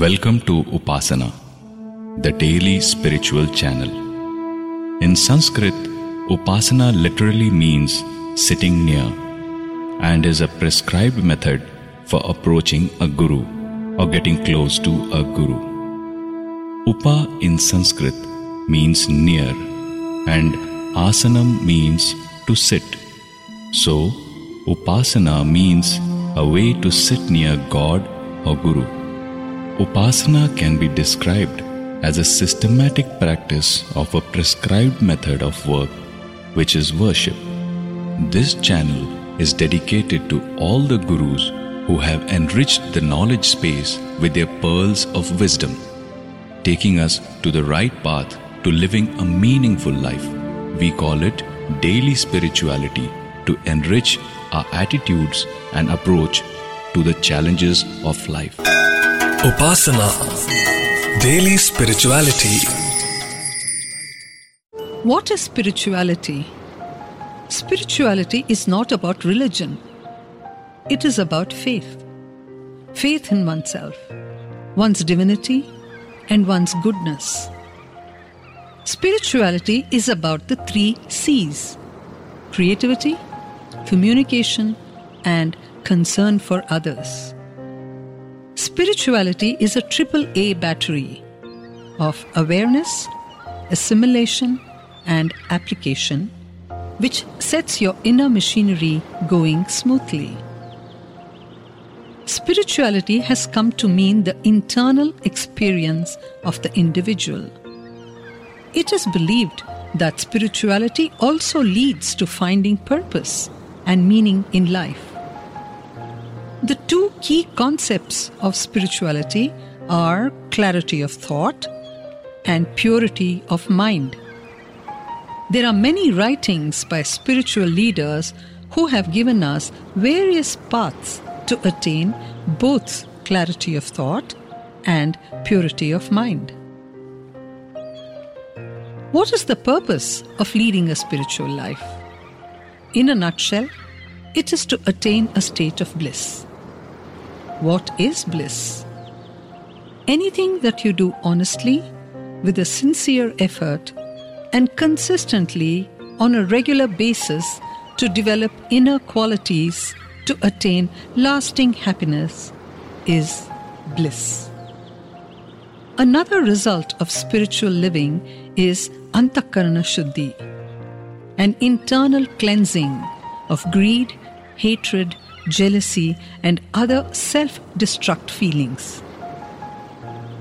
Welcome to Upasana, the daily spiritual channel. In Sanskrit, Upasana literally means sitting near and is a prescribed method for approaching a guru or getting close to a guru. Upa in Sanskrit means near and asanam means to sit. So, Upasana means a way to sit near God or Guru. Upasana can be described as a systematic practice of a prescribed method of work, which is worship. This channel is dedicated to all the gurus who have enriched the knowledge space with their pearls of wisdom, taking us to the right path to living a meaningful life. We call it daily spirituality to enrich our attitudes and approach to the challenges of life. Upasana Daily Spirituality What is spirituality? Spirituality is not about religion, it is about faith. Faith in oneself, one's divinity, and one's goodness. Spirituality is about the three C's creativity, communication, and concern for others. Spirituality is a triple A battery of awareness, assimilation, and application, which sets your inner machinery going smoothly. Spirituality has come to mean the internal experience of the individual. It is believed that spirituality also leads to finding purpose and meaning in life. The two key concepts of spirituality are clarity of thought and purity of mind. There are many writings by spiritual leaders who have given us various paths to attain both clarity of thought and purity of mind. What is the purpose of leading a spiritual life? In a nutshell, it is to attain a state of bliss. What is bliss? Anything that you do honestly, with a sincere effort, and consistently on a regular basis to develop inner qualities to attain lasting happiness is bliss. Another result of spiritual living is antakarana shuddhi, an internal cleansing of greed, hatred, jealousy, and other self destruct feelings.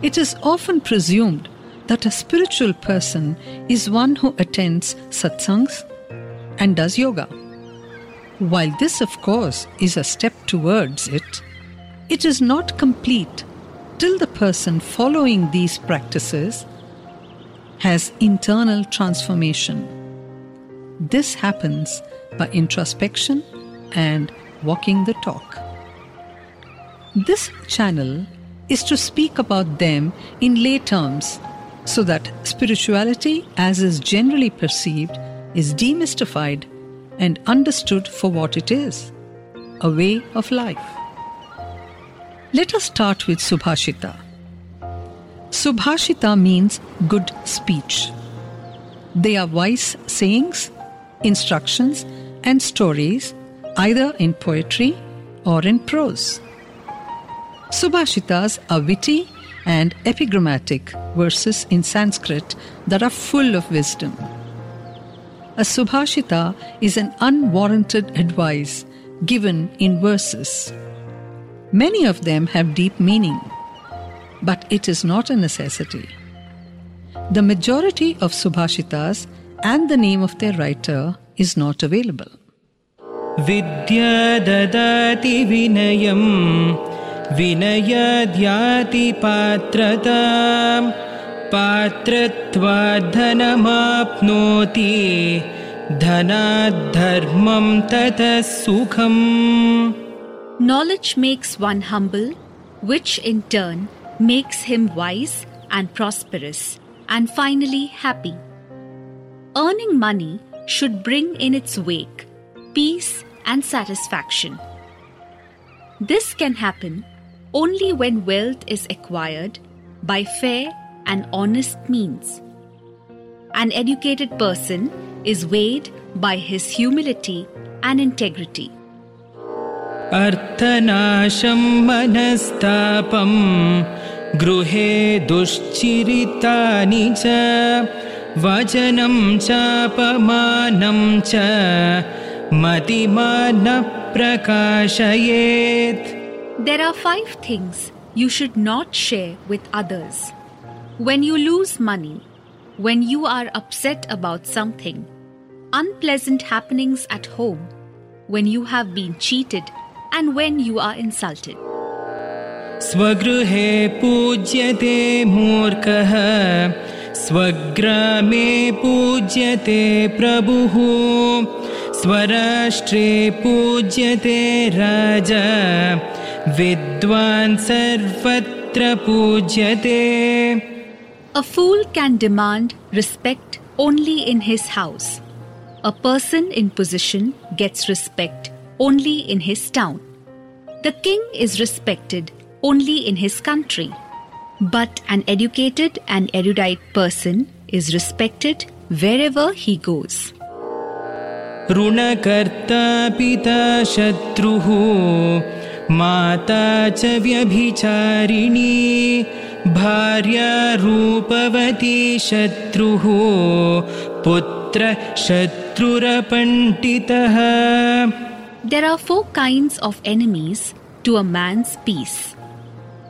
It is often presumed that a spiritual person is one who attends satsangs and does yoga. While this, of course, is a step towards it, it is not complete till the person following these practices has internal transformation. This happens by introspection and walking the talk. This channel is to speak about them in lay terms so that spirituality, as is generally perceived, is demystified and understood for what it is a way of life. Let us start with Subhashita. Subhashita means good speech. They are wise sayings, instructions, and stories, either in poetry or in prose. Subhashitas are witty and epigrammatic verses in Sanskrit that are full of wisdom. A Subhashita is an unwarranted advice given in verses. Many of them have deep meaning, but it is not a necessity. The majority of Subhashitas and the name of their writer is not available. विद्या ददाति विनयम् विनयाद्याति पात्रताम् पात्रत्वाद्धनमाप्नोति धनाद्धर्मं ततः सुखम् Knowledge makes one humble, which in turn makes him wise and prosperous, and finally happy. Earning money should bring in its wake peace and satisfaction. This can happen only when wealth is acquired by fair and honest means. An educated person is weighed by his humility and integrity. अर्थनाशं मनस्तापं गृहे दुश्चिरितानि च वचनं चापमानं च मतिमानः प्रकाशयेत् There are five things you should not share with others. When you lose money, when you are upset about something, unpleasant happenings at home, when you have been cheated, and when you are insulted. स्वगृहे पूज्यते मूर्खः स्वग्रामे पूज्यते प्रभुः स्वराष्ट्रे पूज्यते राजा विद्वान् सर्वत्र पूज्यते A fool can demand respect only in his house. A person in position gets respect only in his town. The king is respected only in his country. But an educated and erudite person is respected wherever he goes. ऋणकर्ता पिता शत्रुः माता च व्यभिचारिणी भार्या रूपवती शत्रुः पुत्रः शत्रुरपण्डितः There are four kinds of enemies to a man's peace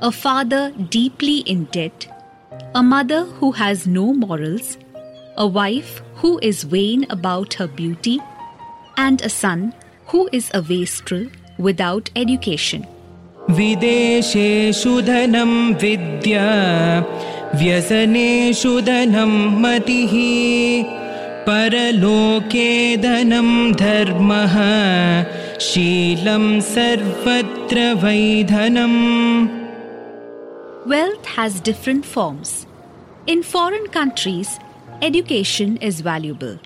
a father deeply in debt, a mother who has no morals, a wife who is vain about her beauty, and a son who is a wastrel without education. विदेशेषु धनं विद्या व्यसनेषु धनं मतिः परलोके धनं धर्मः शीलं सर्वत्र वैधनम् Wealth has different forms. In foreign countries, education is valuable.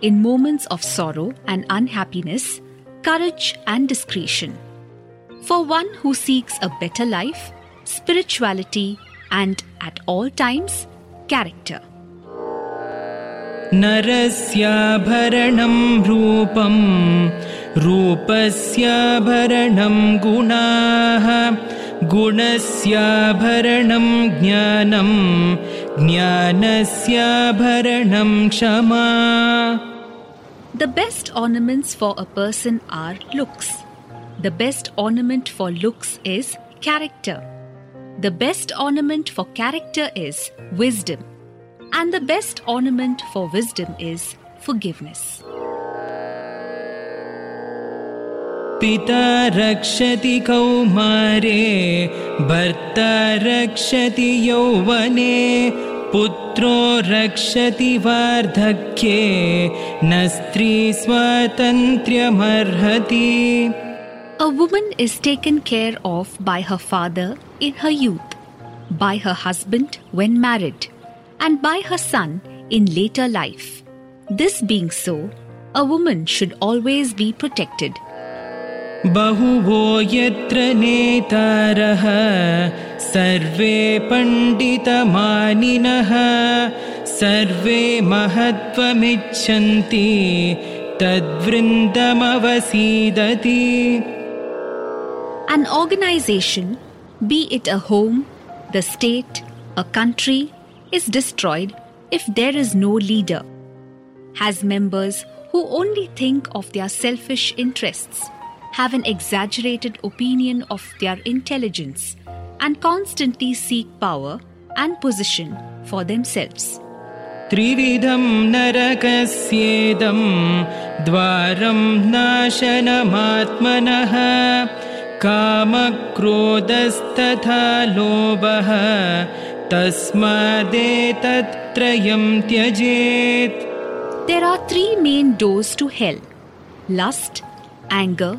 In moments of sorrow and unhappiness, courage and discretion. For one who seeks a better life, spirituality, and at all times, character. नरस्याभरणं रूपं रूपस्याभरणं गुणाः गुणस्याभरणं ज्ञानं ज्ञानस्याभरणं क्षमा The best ornaments for a person are looks. The best ornament for looks is character. The best ornament for character is wisdom. And the best ornament for wisdom is forgiveness. पिता रक्षति कौमारे भर्ता रक्षति यौवने पुत्रो रक्षति वार्धक्ये न स्त्री स्वातन्त्र्यमर्हति A woman is taken care of by her father in her youth, by her husband when married, and by her son in later life. This being so, a woman should always be protected. बहुवो यत्र नेतारः सर्वे पण्डितमानिनः सर्वे महत्त्वमिच्छन्ति तद्वृन्दमवसीदति An organization, be it a home, the state, a country, is destroyed if there is no leader, has members who only think of their selfish interests, have an exaggerated opinion of their intelligence, and constantly seek power and position for themselves. त्रिविधं नरकस्येदं द्वारं नाशनमात्मनः कामक्रोधस्तथा लोभः तस्मादेतत्त्रयं त्यजेत् There are three main doors to hell lust, anger,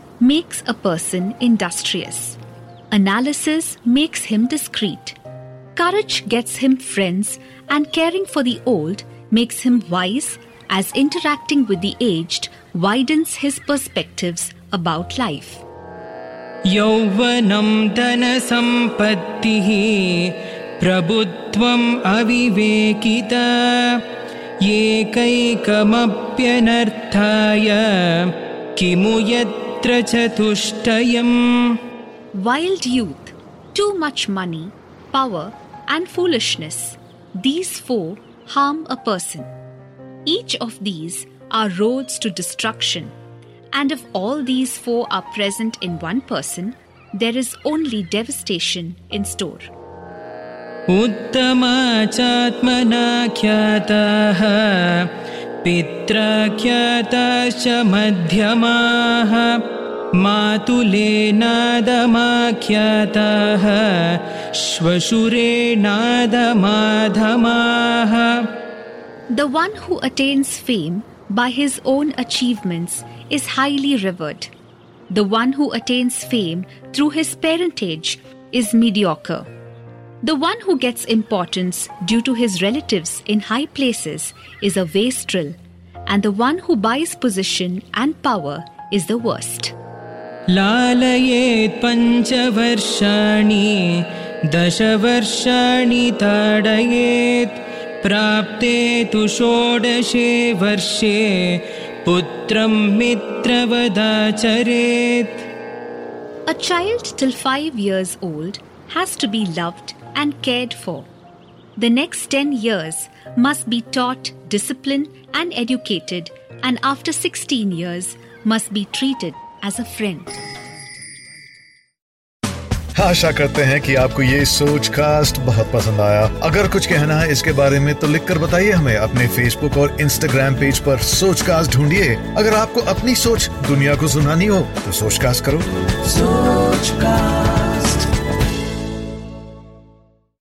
makes a person industrious. Analysis makes him discreet. Courage gets him friends, and caring for the old makes him wise, as interacting with the aged widens his perspectives about life. यौवनं धनसम्पत्तिः प्रभुत्वम् अविवेकिता एकैकमप्यनर्थाय किमु यत्र चतुष्टयम् Wild youth, too much money, power, and foolishness. These four harm a person. Each of these are roads to destruction. And if all these four are present in one person, there is only devastation in store. उत्तमा चात्मना ख्याताः पितृख्यतश्च मध्यमाः मातुलेनादमाख्यतः, श्वशुरेणादमाधमाः। The one who attains fame by his own achievements is highly rewarded the one who attains fame through his parentage is mediocre The one who gets importance due to his relatives in high places is a wastrel, and the one who buys position and power is the worst. लालयेत् पञ्चवर्षाणि दशवर्षाणि ताडयेत् प्राप्ते तु षोडशे वर्षे पुत्रं मित्रवदाचरेत् A child till five years old has to be loved and cared for. The next 10 years must be taught discipline and educated, and after 16 years must be treated as a friend. आशा करते हैं कि आपको ये सोच cast बहुत पसंद आया अगर कुछ कहना है इसके बारे में तो लिखकर बताइए हमें अपने फेसबुक और इंस्टाग्राम पेज पर सोच कास्ट ढूंढिए अगर आपको अपनी सोच दुनिया को सुनानी हो तो सोच कास्ट करो सोच कास्ट